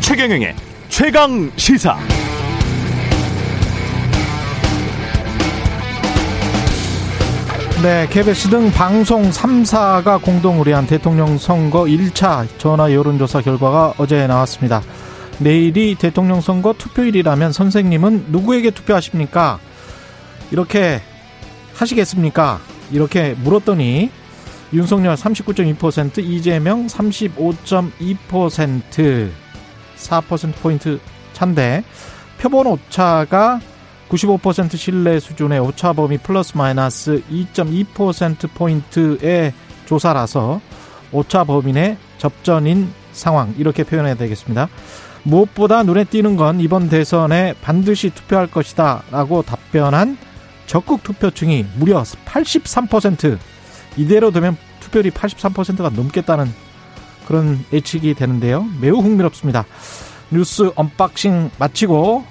최경영의 최강 시사. 네, KBS 등 방송 3사가 공동 의뢰한 대통령 선거 1차 전화 여론조사 결과가 어제 나왔습니다. 내일이 대통령 선거 투표일이라면 선생님은 누구에게 투표하십니까? 이렇게 하시겠습니까? 이렇게 물었더니 윤석열 39.2%, 이재명 35.2%, 4%포인트 차인데 표본 오차가 95% 신뢰 수준의 오차 범위 플러스 마이너스 2.2%포인트의 조사라서 오차 범위 내 접전인 상황 이렇게 표현해야 되겠습니다. 무엇보다 눈에 띄는 건 이번 대선에 반드시 투표할 것이다 라고 답변한 적극 투표층이 무려 83% 이대로 되면 투표율이 83%가 넘겠다는 그런 예측이 되는데요. 매우 흥미롭습니다. 뉴스 unboxing 마치고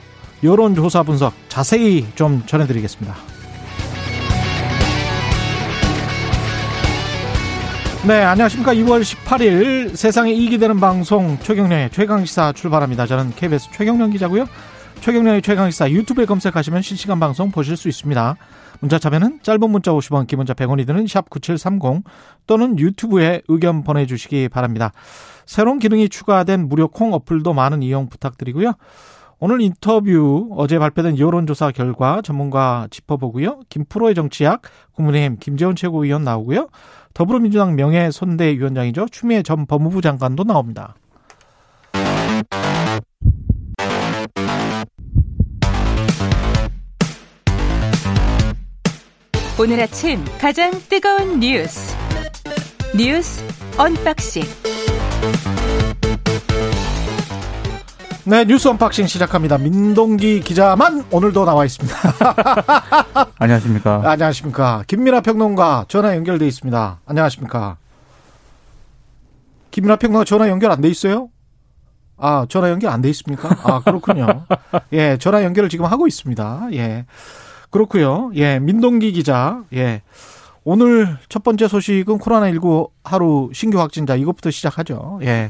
여론조사 분석 자세히 좀 전해드리겠습니다. 네, 안녕하십니까. 2월 18일 세상에 이익이 되는 방송 최경영의 최강시사 출발합니다. 저는 KBS 최경영 기자고요. 최경영의 최강시사 유튜브에 검색하시면 실시간 방송 보실 수 있습니다. 문자 참여는 짧은 문자 50원, 긴 문자 100원이 드는 샵9730 또는 유튜브에 의견 보내주시기 바랍니다. 새로운 기능이 추가된 무료 콩 어플도 많은 이용 부탁드리고요. 오늘 인터뷰 어제 발표된 여론조사 결과 전문가 짚어보고요. 김프로의 정치학 국민의힘 김재원 최고위원 나오고요. 더불어민주당 명예 선대위원장이죠. 추미애 전 법무부 장관도 나옵니다. 오늘 아침 가장 뜨거운 뉴스 뉴스 언박싱 네, 뉴스 언박싱 시작합니다. 민동기 기자만 오늘도 나와 있습니다. 안녕하십니까. 안녕하십니까. 김민아 평론가 전화 연결돼 있습니다. 안녕하십니까. 김민아 평론가 전화 연결 안 돼 있어요? 아, 전화 연결 안 돼 있습니까? 아, 그렇군요. 예, 전화 연결을 지금 하고 있습니다. 예. 그렇고요. 예, 민동기 기자. 예. 오늘 첫 번째 소식은 코로나19 하루 신규 확진자 이것부터 시작하죠. 예.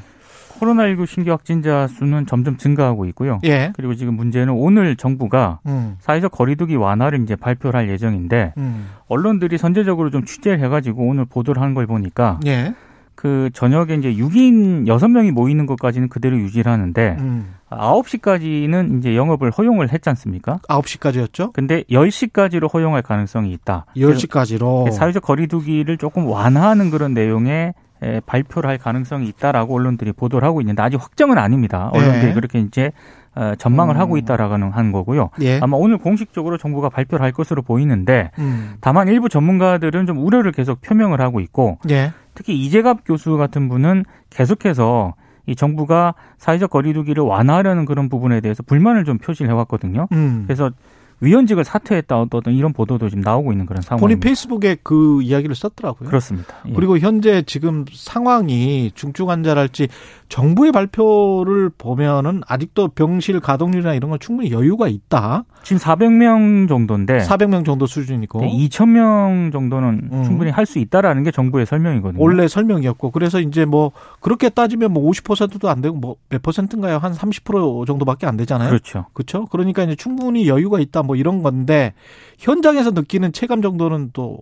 코로나19 신규 확진자 수는 점점 증가하고 있고요. 예. 그리고 지금 문제는 오늘 정부가 음. 사회적 거리두기 완화를 이제 발표를 할 예정인데 음. 언론들이 선제적으로 좀 취재를 해가지고 오늘 보도를 한걸 보니까 예. 그 저녁에 이제 6인 6명이 모이는 것까지는 그대로 유지를 하는데 음. 9시까지는 이제 영업을 허용을 했지 않습니까? 9시까지였죠? 근데 10시까지로 허용할 가능성이 있다. 10시까지로. 사회적 거리두기를 조금 완화하는 그런 내용의 에, 발표를 할 가능성이 있다라고 언론들이 보도를 하고 있는데 아직 확정은 아닙니다. 언론들이 네. 그렇게 이제 어, 전망을 음. 하고 있다라고는 한 거고요. 예. 아마 오늘 공식적으로 정부가 발표를 할 것으로 보이는데 음. 다만 일부 전문가들은 좀 우려를 계속 표명을 하고 있고 예. 특히 이재갑 교수 같은 분은 계속해서 이 정부가 사회적 거리두기를 완화하려는 그런 부분에 대해서 불만을 좀 표시를 해왔거든요. 음. 그래서 위원직을 사퇴했다 어떤 이런 보도도 지금 나오고 있는 그런 본인 상황입니다. 페이스북에 그 이야기를 썼더라고요. 그렇습니다. 예. 그리고 현재 지금 상황이 중증 환자랄지 정부의 발표를 보면은 아직도 병실 가동률이나 이런 건 충분히 여유가 있다. 지금 400명 정도인데 400명 정도 수준이고 2,000명 정도는 음. 충분히 할 수 있다라는 게 정부의 설명이거든요. 원래 설명이었고 그래서 이제 뭐 그렇게 따지면 뭐 50%도 안 되고 뭐 몇 퍼센트인가요? 한 30% 정도밖에 안 되잖아요. 그렇죠. 그렇죠? 그러니까 이제 충분히 여유가 있다 뭐 이런 건데 현장에서 느끼는 체감 정도는 또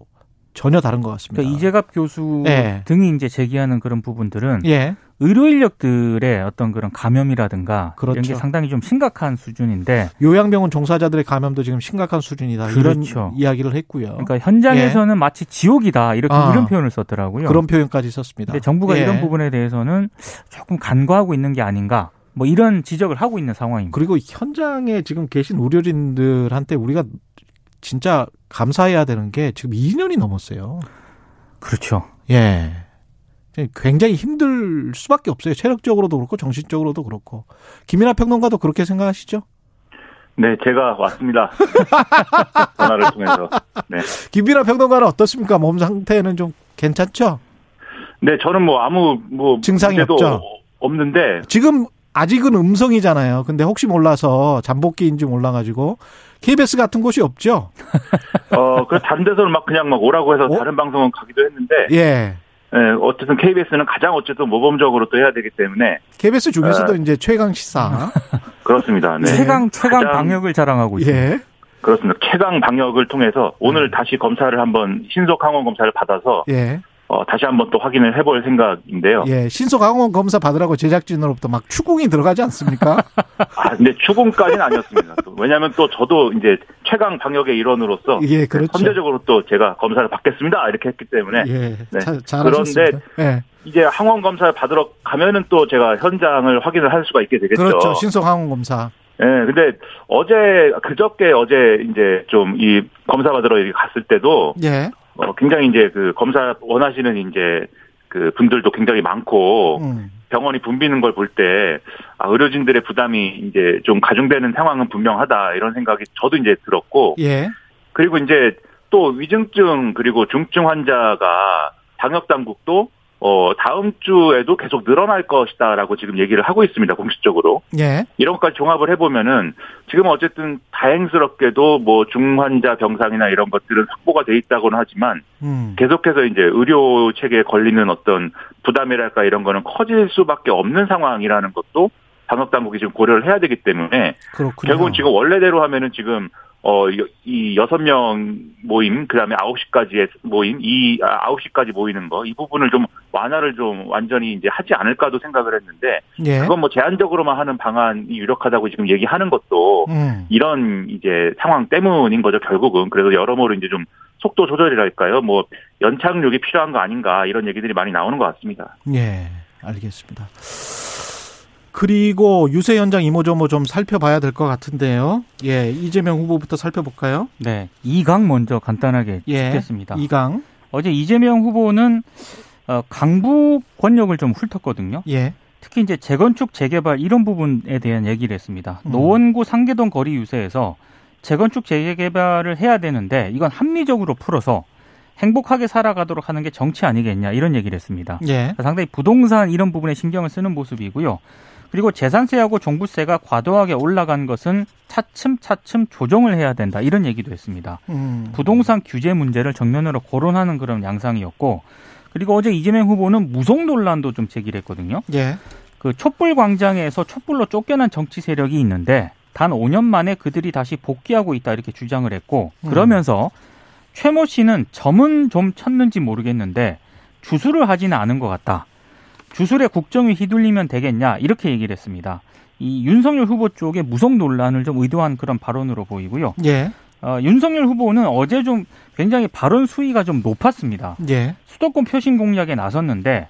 전혀 다른 것 같습니다. 그러니까 이재갑 교수 예. 등이 이제 제기하는 그런 부분들은 예. 의료 인력들의 어떤 그런 감염이라든가 이런 그렇죠. 게 상당히 좀 심각한 수준인데 요양병원 종사자들의 감염도 지금 심각한 수준이다. 그렇죠. 이런 이야기를 했고요. 그러니까 현장에서는 마치 지옥이다 이렇게 예. 아. 이런 표현을 썼더라고요. 그런 표현까지 썼습니다. 정부가 예. 이런 부분에 대해서는 조금 간과하고 있는 게 아닌가 뭐 이런 지적을 하고 있는 상황입니다. 그리고 현장에 지금 계신 의료진들한테 우리가 진짜 감사해야 되는 게 지금 2년이 넘었어요. 그렇죠. 예. 굉장히 힘들 수밖에 없어요. 체력적으로도 그렇고 정신적으로도 그렇고. 김민아 평론가도 그렇게 생각하시죠? 네, 제가 왔습니다. 전화를 통해서. 네. 김민아 평론가는 어떻습니까? 몸 상태는 좀 괜찮죠? 네, 저는 뭐 아무 뭐 증상이 없죠? 없는데 지금 아직은 음성이잖아요. 근데 혹시 몰라서 잠복기인지 몰라가지고 KBS 같은 곳이 없죠? 어, 그 다른 데서는 막 그냥 막 오라고 해서 어? 다른 방송은 가기도 했는데, 예. 예, 어쨌든 KBS는 가장 어쨌든 모범적으로 또 해야 되기 때문에, KBS 중에서도 아. 이제 최강 시사. 그렇습니다. 네. 최강 최강 방역을 자랑하고 있습니다. 예. 그렇습니다. 최강 방역을 통해서 오늘 음. 다시 검사를 한번 신속 항원 검사를 받아서 예. 어, 다시 한번 또 확인을 해볼 생각인데요. 예. 신속 항원 검사 받으라고 제작진으로부터 막 추궁이 들어가지 않습니까? 아, 근데 추궁까지는 아니었습니다. 또 왜냐하면 또 저도 이제 최강 방역의 일원으로서 예, 그렇죠. 선제적으로 또 제가 검사를 받겠습니다 이렇게 했기 때문에 예. 네. 자, 잘하셨습니다. 예. 이제 항원 검사를 받으러 가면은 또 제가 현장을 확인을 할 수가 있게 되겠죠. 그렇죠. 신속 항원 검사. 예, 근데 어제 그저께 어제 이제 좀 이 검사 받으러 갔을 때도 예. 어, 굉장히 이제 그 검사 원하시는 이제 그 분들도 굉장히 많고 음. 병원이 붐비는 걸 볼 때 아, 의료진들의 부담이 이제 좀 가중되는 상황은 분명하다 이런 생각이 저도 이제 들었고 예. 그리고 이제 또 위중증 그리고 중증 환자가 방역 당국도 어 다음 주에도 계속 늘어날 것이다라고 지금 얘기를 하고 있습니다 공식적으로 예. 이런 것까지 종합을 해보면은 지금 어쨌든 다행스럽게도 뭐 중환자 병상이나 이런 것들은 확보가 돼 있다고는 하지만 음. 계속해서 이제 의료 체계에 걸리는 어떤 부담이랄까 이런 거는 커질 수밖에 없는 상황이라는 것도 방역 당국이 지금 고려를 해야 되기 때문에. 결국은 지금 원래대로 하면은 지금 어 이 여섯 명 모임 그 다음에 아홉 시까지의 모임 이 아, 아홉 시까지 모이는 거 이 부분을 좀 완화를 좀 완전히 이제 하지 않을까도 생각을 했는데 예. 그건 뭐 제한적으로만 하는 방안이 유력하다고 지금 얘기하는 것도 음. 이런 이제 상황 때문인 거죠 결국은 그래서 여러모로 이제 좀 속도 조절이랄까요 뭐 연착륙이 필요한 거 아닌가 이런 얘기들이 많이 나오는 것 같습니다. 예. 알겠습니다. 그리고 유세 현장 이모저모 좀 살펴봐야 될 것 같은데요. 예. 이재명 후보부터 살펴볼까요? 네, 이강 먼저 간단하게 예. 짚겠습니다. 이강. 어제 이재명 후보는 어, 강북 권력을 좀 훑었거든요. 예. 특히 이제 재건축 재개발 이런 부분에 대한 얘기를 했습니다. 음. 노원구 상계동 거리 유세에서 재건축 재개발을 해야 되는데 이건 합리적으로 풀어서 행복하게 살아가도록 하는 게 정치 아니겠냐 이런 얘기를 했습니다. 예. 상당히 부동산 이런 부분에 신경을 쓰는 모습이고요. 그리고 재산세하고 종부세가 과도하게 올라간 것은 차츰차츰 조정을 해야 된다 이런 얘기도 했습니다. 음. 부동산 규제 문제를 정면으로 거론하는 그런 양상이었고 그리고 어제 이재명 후보는 무속 논란도 좀 제기를 했거든요. 예. 그 촛불 광장에서 촛불로 쫓겨난 정치 세력이 있는데 단 5년 만에 그들이 다시 복귀하고 있다 이렇게 주장을 했고 음. 그러면서 최모 씨는 점은 좀 쳤는지 모르겠는데 주술을 하지는 않은 것 같다. 주술에 국정이 휘둘리면 되겠냐 이렇게 얘기를 했습니다. 이 윤석열 후보 쪽의 무속 논란을 좀 의도한 그런 발언으로 보이고요. 예. 어, 윤석열 후보는 어제 좀 굉장히 발언 수위가 좀 높았습니다. 예. 수도권 표심 공략에 나섰는데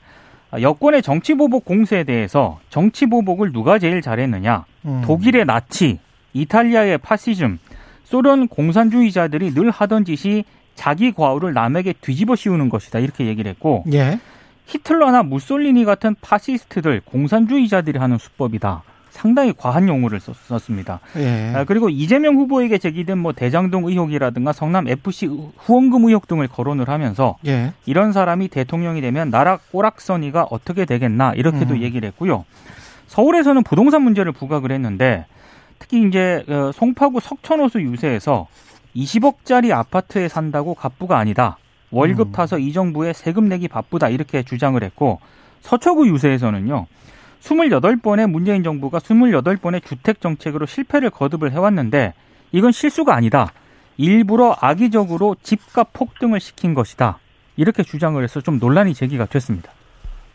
아, 여권의 정치 보복 공세에 대해서 정치 보복을 누가 제일 잘했느냐? 음. 독일의 나치, 이탈리아의 파시즘, 소련 공산주의자들이 늘 하던 짓이 자기 과오를 남에게 뒤집어 씌우는 것이다 이렇게 얘기를 했고 예. 히틀러나 무솔리니 같은 파시스트들 공산주의자들이 하는 수법이다. 상당히 과한 용어를 썼, 썼습니다. 예. 아, 그리고 이재명 후보에게 제기된 뭐 대장동 의혹이라든가 성남 FC 후원금 의혹 등을 거론을 하면서 예. 이런 사람이 대통령이 되면 나라 꼬락서니가 어떻게 되겠나 이렇게도 음. 얘기를 했고요. 서울에서는 부동산 문제를 부각을 했는데 특히 이제 어, 송파구 석천호수 유세에서 20억짜리 아파트에 산다고 갑부가 아니다. 월급 음. 타서 이 정부에 세금 내기 바쁘다 이렇게 주장을 했고 서초구 유세에서는요. 28번의 문재인 정부가 28번의 주택 정책으로 실패를 거듭을 해왔는데 이건 실수가 아니다. 일부러 악의적으로 집값 폭등을 시킨 것이다. 이렇게 주장을 해서 좀 논란이 제기가 됐습니다.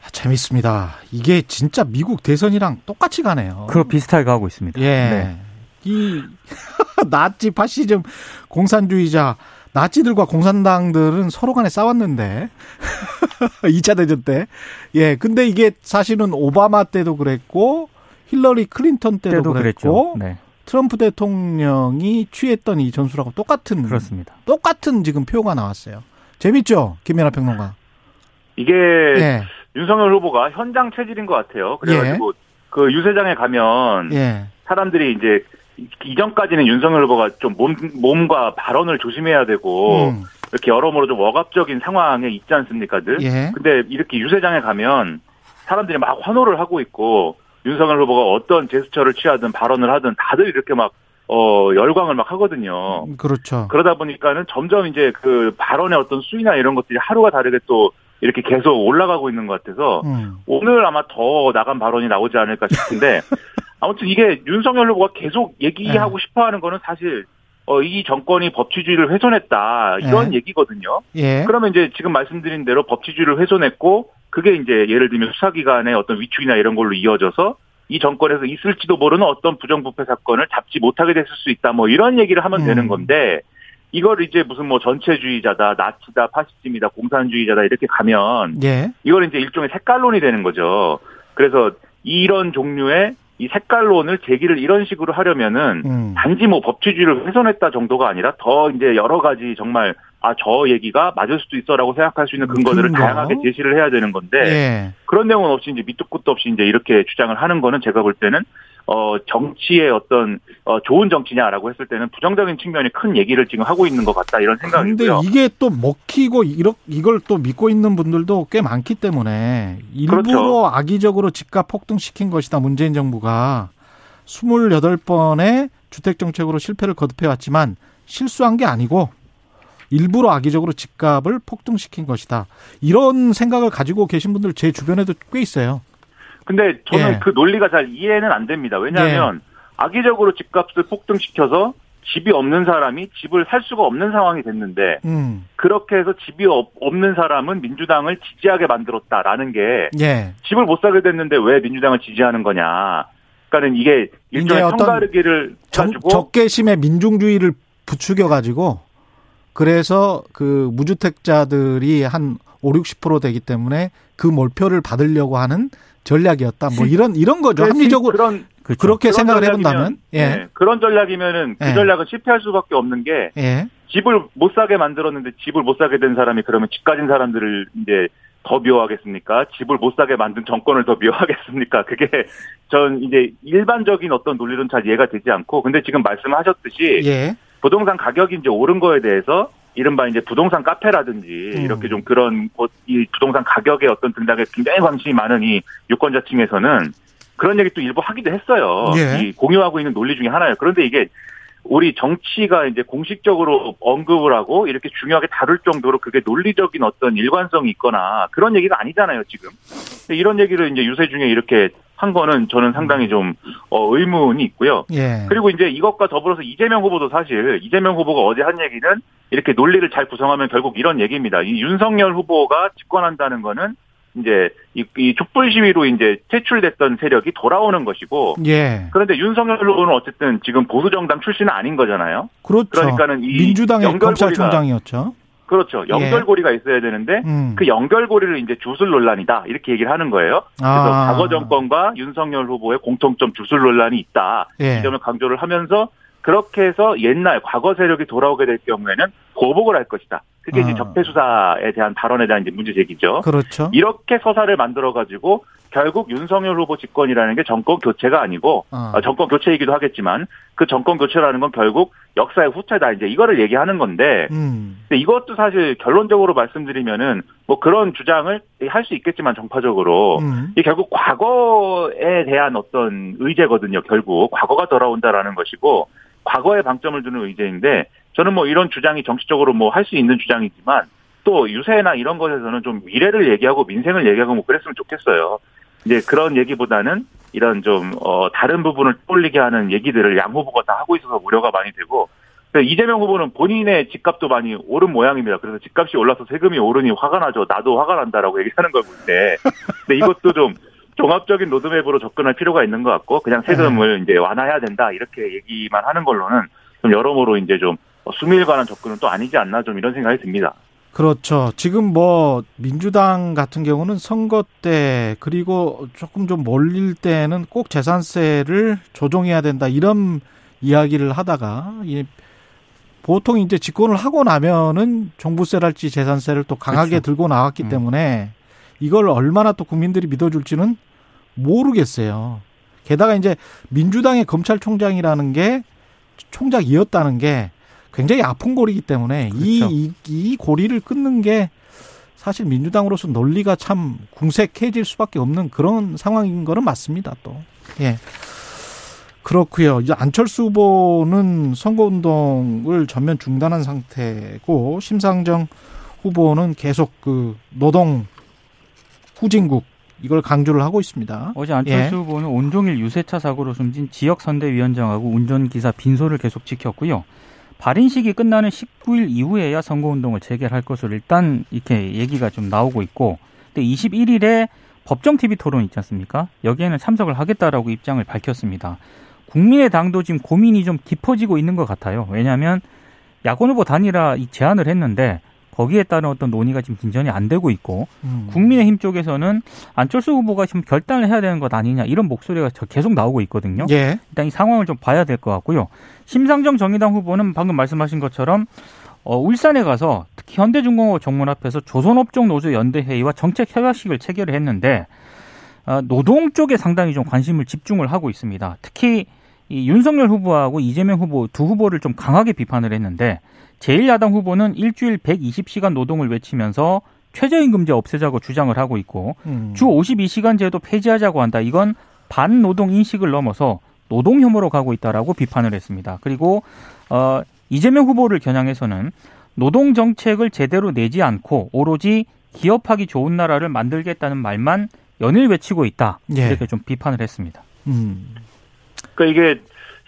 아, 재밌습니다. 이게 진짜 미국 대선이랑 똑같이 가네요. 그거 비슷하게 가고 있습니다. 예. 네. 이 나치 파시즘 공산주의자 나치들과 공산당들은 서로 간에 싸웠는데 2차 대전 때. 예. 근데 이게 사실은 오바마 때도 그랬고 힐러리 클린턴 때도, 때도 그랬고 그랬죠. 네, 트럼프 대통령이 취했던 이 전술하고 똑같은 그렇습니다. 똑같은 지금 표가 나왔어요. 재밌죠? 김연아 평론가. 이게 예. 윤석열 후보가 현장 체질인 것 같아요. 그래가지고 그 유세장에 가면 예. 사람들이 이제 이전까지는 윤석열 후보가 좀 몸, 몸과 발언을 조심해야 되고 음. 이렇게 여러모로 좀 억압적인 상황에 있지 않습니까 들? 예. 근데 이렇게 유세장에 가면 사람들이 막 환호를 하고 있고 윤석열 후보가 어떤 제스처를 취하든 발언을 하든 다들 이렇게 막 어, 열광을 막 하거든요. 그렇죠. 그러다 보니까는 점점 이제 그 발언의 어떤 수위나 이런 것들이 하루가 다르게 또 이렇게 계속 올라가고 있는 것 같아서 음. 오늘 아마 더 나간 발언이 나오지 않을까 싶은데 아무튼 이게 윤석열 후보가 계속 얘기하고 네. 싶어 하는 거는 사실 어, 이 정권이 법치주의를 훼손했다 이런 네. 얘기거든요. 예. 그러면 이제 지금 말씀드린 대로 법치주의를 훼손했고 그게 이제 예를 들면 수사기관의 어떤 위축이나 이런 걸로 이어져서 이 정권에서 있을지도 모르는 어떤 부정부패 사건을 잡지 못하게 됐을 수 있다 뭐 이런 얘기를 하면 음. 되는 건데 이걸 이제 무슨 뭐 전체주의자다 나치다 파시즘이다 공산주의자다 이렇게 가면 예. 이걸 이제 일종의 색깔론이 되는 거죠. 그래서 이런 종류의 이 색깔론을 제기를 이런 식으로 하려면은 음. 단지 뭐 법치주의를 훼손했다 정도가 아니라 더 이제 여러 가지 정말 아 저 얘기가 맞을 수도 있어라고 생각할 수 있는 근거들을 근거? 다양하게 제시를 해야 되는 건데 예. 그런 내용은 없이 이제 밑도 끝도 없이 이제 이렇게 주장을 하는 거는 제가 볼 때는 어 정치의 어떤 어 좋은 정치냐라고 했을 때는 부정적인 측면이 큰 얘기를 지금 하고 있는 것 같다 이런 근데 생각이고요. 이게 또 먹히고 이러, 이걸 또 믿고 있는 분들도 꽤 많기 때문에 일부러 그렇죠. 악의적으로 집값 폭등시킨 것이다. 문재인 정부가 28번의 주택 정책으로 실패를 거듭해 왔지만 실수한 게 아니고 일부러 악의적으로 집값을 폭등시킨 것이다. 이런 생각을 가지고 계신 분들 제 주변에도 꽤 있어요. 근데 저는 예. 그 논리가 잘 이해는 안 됩니다. 왜냐하면 악의적으로 집값을 폭등시켜서 집이 없는 사람이 집을 살 수가 없는 상황이 됐는데 음. 그렇게 해서 집이 없- 없는 사람은 민주당을 지지하게 만들었다라는 게 예. 집을 못 사게 됐는데 왜 민주당을 지지하는 거냐. 그러니까는 이게 일종의 정, 가지고 적개심의 민중주의를 부추겨 가지고 그래서 그 무주택자들이 한 5, 60% 되기 때문에 그 몰표를 받으려고 하는 전략이었다. 뭐 이런 이런 거죠. 합리적으로 그런 그렇죠. 그렇게 생각을 해 전략이면- 본다면 예. 네, 그런 전략이면은 그 예. 전략은 실패할 수밖에 없는 게 예. 집을 못 사게 만들었는데 집을 못 사게 된 사람이 그러면 집 가진 사람들을 이제 더 미워하겠습니까? 집을 못 사게 만든 정권을 더 미워하겠습니까? 그게 전 이제 일반적인 어떤 논리는 잘 이해가 되지 않고 근데 지금 말씀하셨듯이 예. 부동산 가격이 이제 오른 거에 대해서 이른바 이제 부동산 카페라든지 음. 이렇게 좀 그런 어, 이 부동산 가격의 어떤 등락에 굉장히 관심이 많은 이 유권자층에서는 그런 얘기 또 일부 하기도 했어요. 예. 이 공유하고 있는 논리 중에 하나예요. 그런데 이게 우리 정치가 이제 공식적으로 언급을 하고 이렇게 중요하게 다룰 정도로 그게 논리적인 어떤 일관성이 있거나 그런 얘기가 아니잖아요, 지금. 이런 얘기를 이제 유세 중에 이렇게 한 거는 저는 상당히 좀 어, 의문이 있고요. 예. 그리고 이제 이것과 더불어서 이재명 후보도 사실 이재명 후보가 어제 한 얘기는 이렇게 논리를 잘 구성하면 결국 이런 얘기입니다. 이 윤석열 후보가 집권한다는 거는 이제 이, 이 촛불 시위로 이제 퇴출됐던 세력이 돌아오는 것이고 예. 그런데 윤석열 후보는 어쨌든 지금 보수 정당 출신은 아닌 거잖아요. 그렇죠. 그러니까는 이 민주당의 연결고리가- 검찰총장이었죠. 그렇죠. 연결고리가 있어야 되는데 음. 그 연결고리를 이제 주술 논란이다 이렇게 얘기를 하는 거예요. 그래서 아. 과거 정권과 윤석열 후보의 공통점 주술 논란이 있다. 예. 이 점을 강조를 하면서 그렇게 해서 옛날 과거 세력이 돌아오게 될 경우에는 보복을 할 것이다. 그게 이제 아. 적폐 수사에 대한 발언에 대한 이제 문제 제기죠. 그렇죠. 이렇게 서사를 만들어 가지고 결국 윤석열 후보 집권이라는 게 정권 교체가 아니고 어. 아, 정권 교체이기도 하겠지만 그 정권 교체라는 건 결국 역사의 후퇴다 이제 이거를 얘기하는 건데 음. 근데 이것도 사실 결론적으로 말씀드리면은 뭐 그런 주장을 할 수 있겠지만 정파적으로 음. 이게 결국 과거에 대한 어떤 의제거든요. 결국 과거가 돌아온다라는 것이고 과거에 방점을 두는 의제인데 저는 뭐 이런 주장이 정치적으로 뭐 할 수 있는 주장이지만 또 유세나 이런 것에서는 좀 미래를 얘기하고 민생을 얘기하고 뭐 그랬으면 좋겠어요. 이제 그런 얘기보다는 이런 좀 어, 다른 부분을 떠올리게 하는 얘기들을 양 후보가 다 하고 있어서 우려가 많이 되고 이재명 후보는 본인의 집값도 많이 오른 모양입니다. 그래서 집값이 올라서 세금이 오르니 화가 나죠. 나도 화가 난다라고 얘기하는 걸 볼 때. 근데 이것도 좀 종합적인 로드맵으로 접근할 필요가 있는 것 같고 그냥 세금을 이제 완화해야 된다 이렇게 얘기만 하는 걸로는 좀 여러모로 이제 좀 수밀 관한 접근은 또 아니지 않나 좀 이런 생각이 듭니다. 그렇죠. 지금 뭐 민주당 같은 경우는 선거 때 그리고 조금 좀 몰릴 때는 꼭 재산세를 조정해야 된다 이런 이야기를 하다가 이 보통 이제 집권을 하고 나면은 종부세랄지 재산세를 또 강하게 그렇죠. 들고 나왔기 음. 때문에 이걸 얼마나 또 국민들이 믿어줄지는 모르겠어요. 게다가 이제 민주당의 검찰총장이라는 게 총장이었다는 게 굉장히 아픈 고리이기 때문에 이, 그렇죠. 이, 이 고리를 끊는 게 사실 민주당으로서 논리가 참 궁색해질 수밖에 없는 그런 상황인 거는 맞습니다, 또. 예. 그렇고요. 이제 안철수 후보는 선거운동을 전면 중단한 상태고 심상정 후보는 계속 그 노동 후진국 이걸 강조를 하고 있습니다. 어제 안철수 예. 후보는 온종일 유세차 사고로 숨진 지역 선대위원장하고 운전기사 빈소를 계속 지켰고요. 발인식이 끝나는 19일 이후에야 선거운동을 재개할 것으로 일단 이렇게 얘기가 좀 나오고 있고, 근데 21일에 법정 TV 토론 있지 않습니까? 여기에는 참석을 하겠다라고 입장을 밝혔습니다. 국민의당도 지금 고민이 좀 깊어지고 있는 것 같아요. 왜냐하면 야권 후보 단일화 제안을 했는데 거기에 따른 어떤 논의가 지금 진전이 안 되고 있고 음. 국민의힘 쪽에서는 안철수 후보가 지금 결단을 해야 되는 것 아니냐 이런 목소리가 계속 나오고 있거든요. 예. 일단 이 상황을 좀 봐야 될 것 같고요. 심상정 정의당 후보는 방금 말씀하신 것처럼 어, 울산에 가서 특히 현대중공업 정문 앞에서 조선업종 노조 연대회의와 정책 협약식을 체결을 했는데 어, 노동 쪽에 상당히 좀 관심을 집중을 하고 있습니다. 특히 이 윤석열 후보하고 이재명 후보 두 후보를 좀 강하게 비판을 했는데 제1야당 후보는 일주일 120시간 노동을 외치면서 최저임금제 없애자고 주장을 하고 있고 음. 주 52시간제도 폐지하자고 한다. 이건 반노동 인식을 넘어서 노동 혐오로 가고 있다라고 비판을 했습니다. 그리고 어 이재명 후보를 겨냥해서는 노동 정책을 제대로 내지 않고 오로지 기업하기 좋은 나라를 만들겠다는 말만 연일 외치고 있다. 예. 이렇게 좀 비판을 했습니다. 음. 그러니까 이게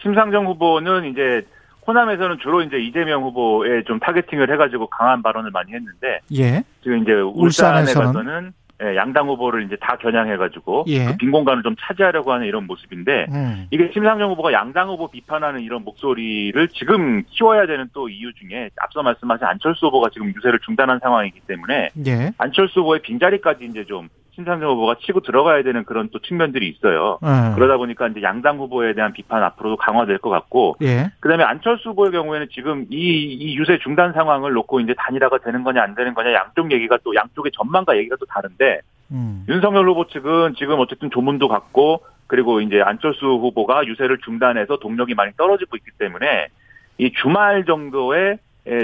심상정 후보는 이제 호남에서는 주로 이제 이재명 후보에 좀 타겟팅을 해가지고 강한 발언을 많이 했는데 예. 지금 이제 울산에? 가서는 예, 양당 후보를 이제 다 겨냥해가지고 예. 그 빈 공간을 좀 차지하려고 하는 이런 모습인데 음. 이게 심상정 후보가 양당 후보 비판하는 이런 목소리를 지금 키워야 되는 또 이유 중에 앞서 말씀하신 안철수 후보가 지금 유세를 중단한 상황이기 때문에 예. 안철수 후보의 빈자리까지 이제 좀 신상정 후보가 치고 들어가야 되는 그런 또 측면들이 있어요. 음. 그러다 보니까 이제 양당 후보에 대한 비판 앞으로도 강화될 것 같고, 예. 그다음에 안철수 후보의 경우에는 지금 이, 이 유세 중단 상황을 놓고 이제 단일화가 되는 거냐 안 되는 거냐 양쪽 얘기가 또 양쪽의 전망과 얘기가 또 다른데, 음. 윤석열 후보 측은 지금 어쨌든 조문도 갖고 그리고 이제 안철수 후보가 유세를 중단해서 동력이 많이 떨어지고 있기 때문에 이 주말 정도에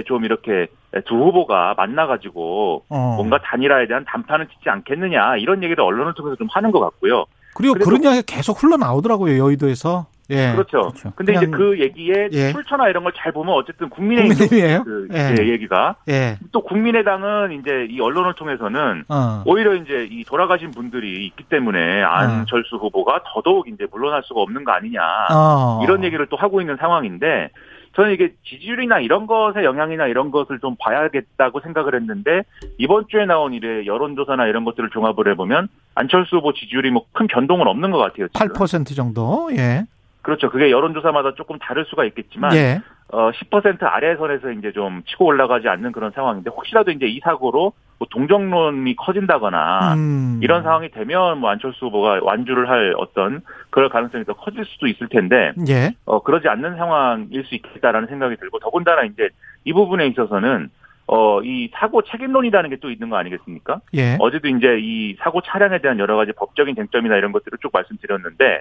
좀 이렇게 두 후보가 만나가지고 어. 뭔가 단일화에 대한 담판을 짓지 않겠느냐 이런 얘기를 언론을 통해서 좀 하는 것 같고요. 그리고 그런 이야기가 계속 흘러나오더라고요 여의도에서. 예. 그렇죠. 그렇죠. 근데 이제 그 얘기에 예. 출처나 이런 걸 잘 보면 어쨌든 국민의힘 그 예. 예. 얘기가 예. 또 국민의당은 이제 이 언론을 통해서는 어. 오히려 이제 이 돌아가신 분들이 있기 때문에 안철수 어. 후보가 더더욱 이제 물러날 수가 없는 거 아니냐 어. 이런 얘기를 또 하고 있는 상황인데 저는 이게 지지율이나 이런 것의 영향이나 이런 것을 좀 봐야겠다고 생각을 했는데 이번 주에 나온 이래 여론조사나 이런 것들을 종합을 해보면 안철수 후보 지지율이 뭐 큰 변동은 없는 것 같아요. 지금. 8% 정도. 예. 그렇죠. 그게 여론조사마다 조금 다를 수가 있겠지만 예. 어, 10% 아래 선에서 이제 좀 치고 올라가지 않는 그런 상황인데 혹시라도 이제 이 사고로 뭐 동정론이 커진다거나 음. 이런 상황이 되면 뭐 안철수 후보가 완주를 할 어떤 그럴 가능성이 더 커질 수도 있을 텐데 예. 어, 그러지 않는 상황일 수 있겠다라는 생각이 들고 더군다나 이제 이 부분에 있어서는 어, 이 사고 책임론이라는 게 또 있는 거 아니겠습니까? 예. 어제도 이제 이 사고 차량에 대한 여러 가지 법적인 쟁점이나 이런 것들을 쭉 말씀드렸는데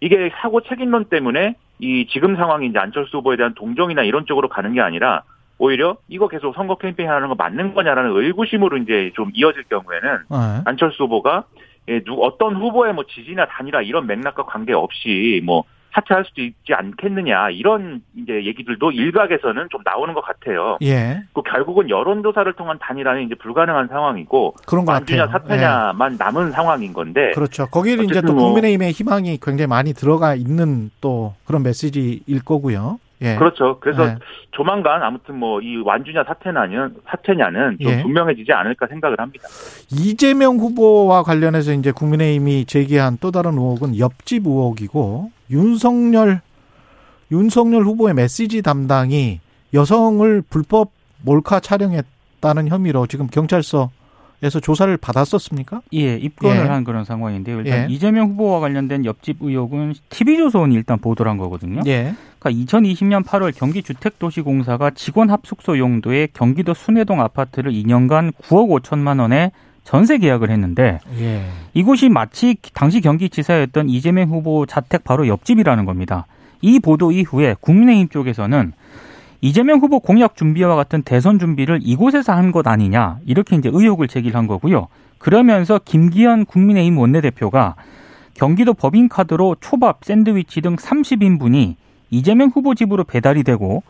이게 사고 책임론 때문에 이 지금 상황이 이제 안철수 후보에 대한 동정이나 이런 쪽으로 가는 게 아니라 오히려 이거 계속 선거 캠페인 하는 거 맞는 거냐라는 의구심으로 이제 좀 이어질 경우에는 네. 안철수 후보가 예, 누 어떤 후보의 뭐 지지나 단일화 이런 맥락과 관계없이 뭐 사퇴할 수도 있지 않겠느냐 이런 이제 얘기들도 일각에서는 좀 나오는 것 같아요. 예. 그 결국은 여론조사를 통한 단일화는 이제 불가능한 상황이고 그런 것 완주냐 같아요. 사퇴냐만 예. 남은 상황인 건데. 그렇죠. 거기에 이제 또뭐 국민의힘의 희망이 굉장히 많이 들어가 있는 또 그런 메시지일 거고요. 예. 그렇죠. 그래서 예. 조만간 아무튼 뭐 이 완주냐 사퇴냐는 사퇴냐는 좀 예. 분명해지지 않을까 생각을 합니다. 이재명 후보와 관련해서 이제 국민의힘이 제기한 또 다른 의혹은 옆집 의혹이고 윤석열 윤석열 후보의 메시지 담당이 여성을 불법 몰카 촬영했다는 혐의로 지금 경찰서 에서 조사를 받았었습니까? 예, 입건을 예. 한 그런 상황인데요. 일단 예. 이재명 후보와 관련된 옆집 의혹은 TV조선이 일단 보도를 한 거거든요. 예. 그러니까 2020년 8월 경기주택도시공사가 직원 합숙소 용도의 경기도 순회동 아파트를 2년간 9억 5천만 원에 전세 계약을 했는데 예. 이곳이 마치 당시 경기지사였던 이재명 후보 자택 바로 옆집이라는 겁니다. 이 보도 이후에 국민의힘 쪽에서는 이재명 후보 공약 준비와 같은 대선 준비를 이곳에서 한 것 아니냐 이렇게 이제 의혹을 제기한 거고요. 그러면서 김기현 국민의힘 원내대표가 경기도 법인카드로 초밥, 샌드위치 등 30인분이 이재명 후보 집으로 배달이 되고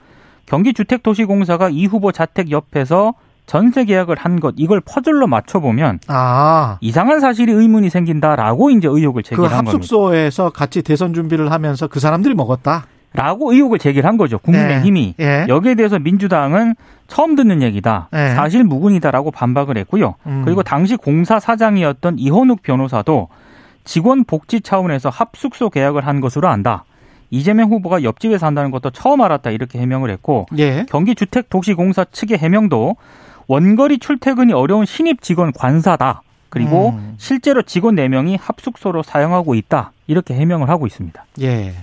경기주택도시공사가 이 후보 자택 옆에서 전세 계약을 한 것 이걸 퍼즐로 맞춰보면 아. 이상한 사실이 의문이 생긴다라고 이제 의혹을 그 제기한 겁니다. 합숙소에서 같이 대선 준비를 하면서 그 사람들이 먹었다. 라고 의혹을 제기한 거죠. 국민의힘이. 예. 여기에 대해서 민주당은 처음 듣는 얘기다. 예. 사실 무근이다라고 반박을 했고요. 음. 그리고 당시 공사 사장이었던 이현욱 변호사도 직원 복지 차원에서 합숙소 계약을 한 것으로 안다. 이재명 후보가 옆집에 산다는 것도 처음 알았다 이렇게 해명을 했고 예. 경기 주택 도시공사 측의 해명도 원거리 출퇴근이 어려운 신입 직원 관사다. 그리고 음. 실제로 직원 4명이 합숙소로 사용하고 있다. 이렇게 해명을 하고 있습니다. 예.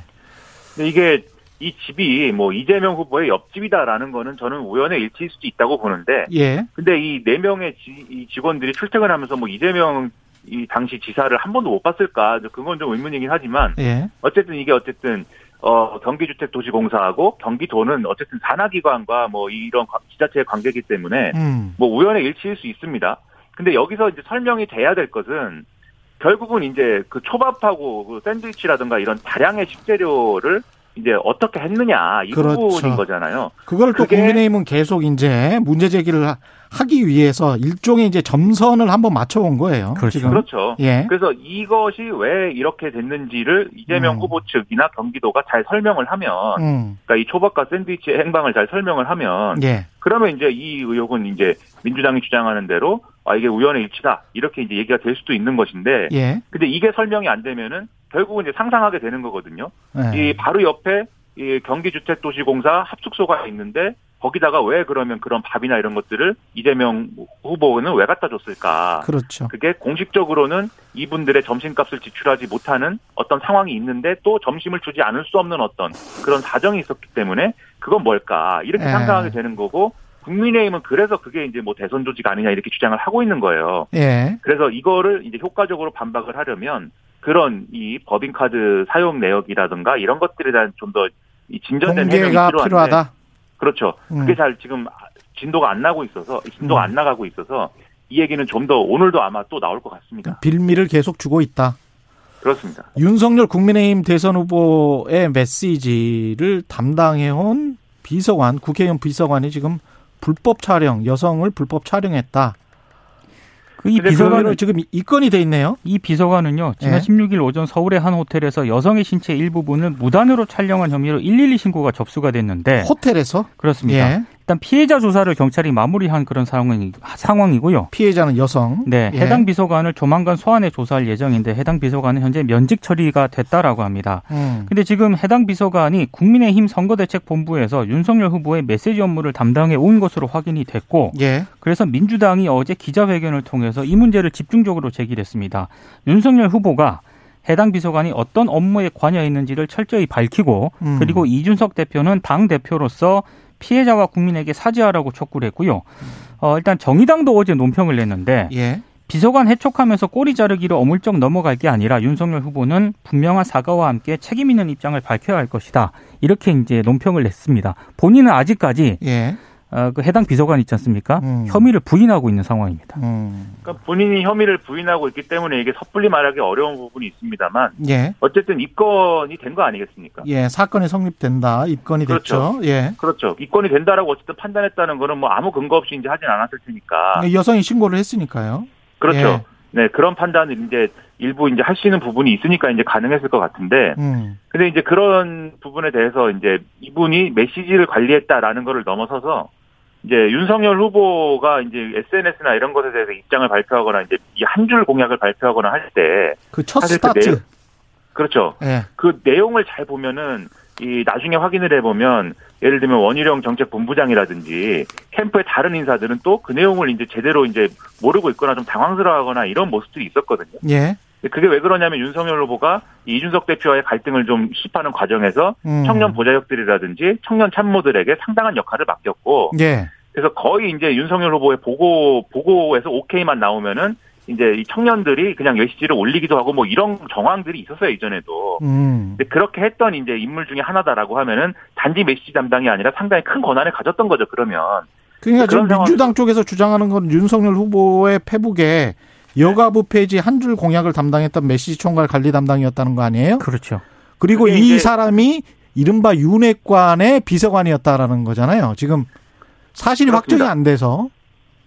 근데 이게 이 집이 뭐 이재명 후보의 옆집이다라는 거는 저는 우연의 일치일 수도 있다고 보는데 예. 근데 이 네 명의 지- 이 직원들이 출퇴근하면서 뭐 이재명 이 당시 지사를 한 번도 못 봤을까 그건 좀 의문이긴 하지만 예. 어쨌든 이게 어쨌든 어 경기주택도시공사하고 경기도는 어쨌든 산하기관과 뭐 이런 관- 지자체의 관계이기 때문에 음. 뭐 우연의 일치일 수 있습니다. 근데 여기서 이제 설명이 돼야 될 것은 결국은 이제 그 초밥하고 그 샌드위치라든가 이런 다량의 식재료를 이제 어떻게 했느냐 이 그렇죠. 부분인 거잖아요. 그걸 또 그게- 국민의힘은 계속 이제 문제 제기를 하- 하기 위해서 일종의 이제 점선을 한번 맞춰온 거예요. 그렇죠. 지금. 그렇죠. 예. 그래서 이것이 왜 이렇게 됐는지를 이재명 음. 후보 측이나 경기도가 잘 설명을 하면, 음. 그러니까 이 초밥과 샌드위치의 행방을 잘 설명을 하면, 예. 그러면 이제 이 의혹은 이제 민주당이 주장하는 대로 아 이게 우연의 일치다 이렇게 이제 얘기가 될 수도 있는 것인데, 예. 근데 이게 설명이 안 되면은 결국은 이제 상상하게 되는 거거든요. 예. 이 바로 옆에 이 경기주택도시공사 합숙소가 있는데 거기다가 왜 그러면 그런 밥이나 이런 것들을 이재명 후보는 왜 갖다 줬을까? 그렇죠. 그게 공식적으로는 이분들의 점심값을 지출하지 못하는 어떤 상황이 있는데 또 점심을 주지 않을 수 없는 어떤 그런 사정이 있었기 때문에 그건 뭘까 이렇게 예. 상상하게 되는 거고 국민의힘은 그래서 그게 이제 뭐 대선 조직 아니냐 이렇게 주장을 하고 있는 거예요. 예. 그래서 이거를 이제 효과적으로 반박을 하려면 그런 이 법인카드 사용 내역이라든가 이런 것들에 대한 좀 더 진전된 해명이 필요한데 필요하다. 그렇죠. 음. 그게 잘 지금 진도가 안 나고 있어서 진도가 음. 안 나가고 있어서 이 얘기는 좀 더 오늘도 아마 또 나올 것 같습니다. 빌미를 계속 주고 있다. 그렇습니다. 윤석열 국민의힘 대선 후보의 메시지를 담당해온 비서관, 국회의원 비서관이 지금 불법 촬영, 여성을 불법 촬영했다. 그이 비서관은 지금 입건이 돼 있네요. 이 비서관은요 지난 예. 16일 오전 서울의 한 호텔에서 여성의 신체 일부분을 무단으로 촬영한 혐의로 112 신고가 접수가 됐는데 호텔에서 그렇습니다. 예. 일단 피해자 조사를 경찰이 마무리한 그런 상황이, 상황이고요. 피해자는 여성. 네, 예. 해당 비서관을 조만간 소환해 조사할 예정인데 해당 비서관은 현재 면직 처리가 됐다라고 합니다. 음. 근데 지금 해당 비서관이 국민의힘 선거대책본부에서 윤석열 후보의 메시지 업무를 담당해 온 것으로 확인이 됐고 예. 그래서 민주당이 어제 기자회견을 통해서 이 문제를 집중적으로 제기했습니다. 윤석열 후보가 해당 비서관이 어떤 업무에 관여했는지를 철저히 밝히고 음. 그리고 이준석 대표는 당 대표로서 피해자와 국민에게 사죄하라고 촉구를 했고요. 어, 일단 정의당도 어제 논평을 냈는데 예. 비서관 해촉하면서 꼬리 자르기로 어물쩍 넘어갈 게 아니라 윤석열 후보는 분명한 사과와 함께 책임 있는 입장을 밝혀야 할 것이다. 이렇게 이제 논평을 냈습니다. 본인은 아직까지 예. 어, 그 해당 비서관 있지 않습니까? 음. 혐의를 부인하고 있는 상황입니다. 음. 그러니까 본인이 혐의를 부인하고 있기 때문에 이게 섣불리 말하기 어려운 부분이 있습니다만 예. 어쨌든 입건이 된 거 아니겠습니까? 예. 사건이 성립된다. 입건이 그렇죠. 됐죠. 예. 그렇죠. 입건이 된다라고 어쨌든 판단했다는 거는 뭐 아무 근거 없이 이제 하진 않았을 테니까. 여성이 신고를 했으니까요. 그렇죠. 예. 네, 그런 판단을 이제 일부 이제 할 수 있는 부분이 있으니까 이제 가능했을 것 같은데. 음. 근데 이제 그런 부분에 대해서 이제 이분이 메시지를 관리했다라는 거를 넘어서서 이제 윤석열 후보가 이제 SNS나 이런 것에 대해서 입장을 발표하거나 이제 이 한 줄 공약을 발표하거나 할 때 그 첫 사실 그 스타트. 내용- 그렇죠. 예. 그 내용을 잘 보면은 이 나중에 확인을 해보면 예를 들면 원희룡 정책본부장이라든지 캠프의 다른 인사들은 또 그 내용을 이제 제대로 이제 모르고 있거나 좀 당황스러워하거나 이런 모습들이 있었거든요. 예. 그게 왜 그러냐면 윤석열 후보가 이 이준석 대표와의 갈등을 좀 수습하는 과정에서 음. 청년 보좌역들이라든지 청년 참모들에게 상당한 역할을 맡겼고 예. 그래서 거의 이제 윤석열 후보의 보고 보고에서 오케이만 나오면은 이제 이 청년들이 그냥 메시지를 올리기도 하고 뭐 이런 정황들이 있었어요 이전에도. 음. 근데 그렇게 했던 이제 인물 중에 하나다라고 하면은 단지 메시지 담당이 아니라 상당히 큰 권한을 가졌던 거죠. 그러면 그러니까 지금 그런 민주당 쪽에서 주장하는 건 윤석열 후보의 페북에 여가부 폐지 한 줄 공약을 담당했던 메시 총괄 관리 담당이었다는 거 아니에요? 그렇죠. 그리고 이 이제- 사람이 이른바 윤핵관의 비서관이었다라는 거잖아요. 지금 사실이 그렇습니다. 확정이 안 돼서.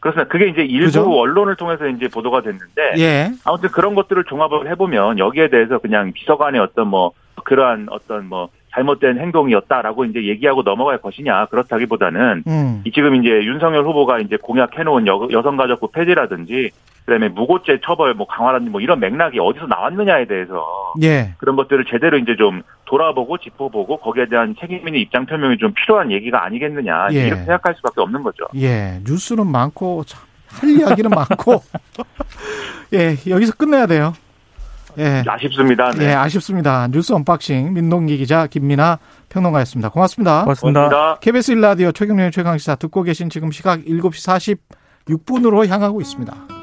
그렇습니다. 그게 이제 일부 그죠? 언론을 통해서 이제 보도가 됐는데 예. 아무튼 그런 것들을 종합을 해보면 여기에 대해서 그냥 비서관의 어떤 뭐 그러한 어떤 뭐 잘못된 행동이었다라고 이제 얘기하고 넘어갈 것이냐 그렇다기보다는 음. 이 지금 이제 윤석열 후보가 이제 공약해놓은 여, 여성가족부 폐지라든지 그다음에 무고죄 처벌 뭐 강화라든지 뭐 이런 맥락이 어디서 나왔느냐에 대해서 예. 그런 것들을 제대로 이제 좀 돌아보고 짚어보고 거기에 대한 책임 있는 입장 표명이 좀 필요한 얘기가 아니겠느냐 예. 이렇게 생각할 수밖에 없는 거죠. 예. 뉴스는 많고 참, 할 이야기는 많고. 예. 여기서 끝내야 돼요. 예. 아쉽습니다. 네. 예, 아쉽습니다. 뉴스 unboxing 민동기 기자 김민아 평론가였습니다. 고맙습니다. 고맙습니다. 고맙습니다. KBS 일라디오 최경영의 최강시사 듣고 계신 지금 시각 7시 46분으로 향하고 있습니다.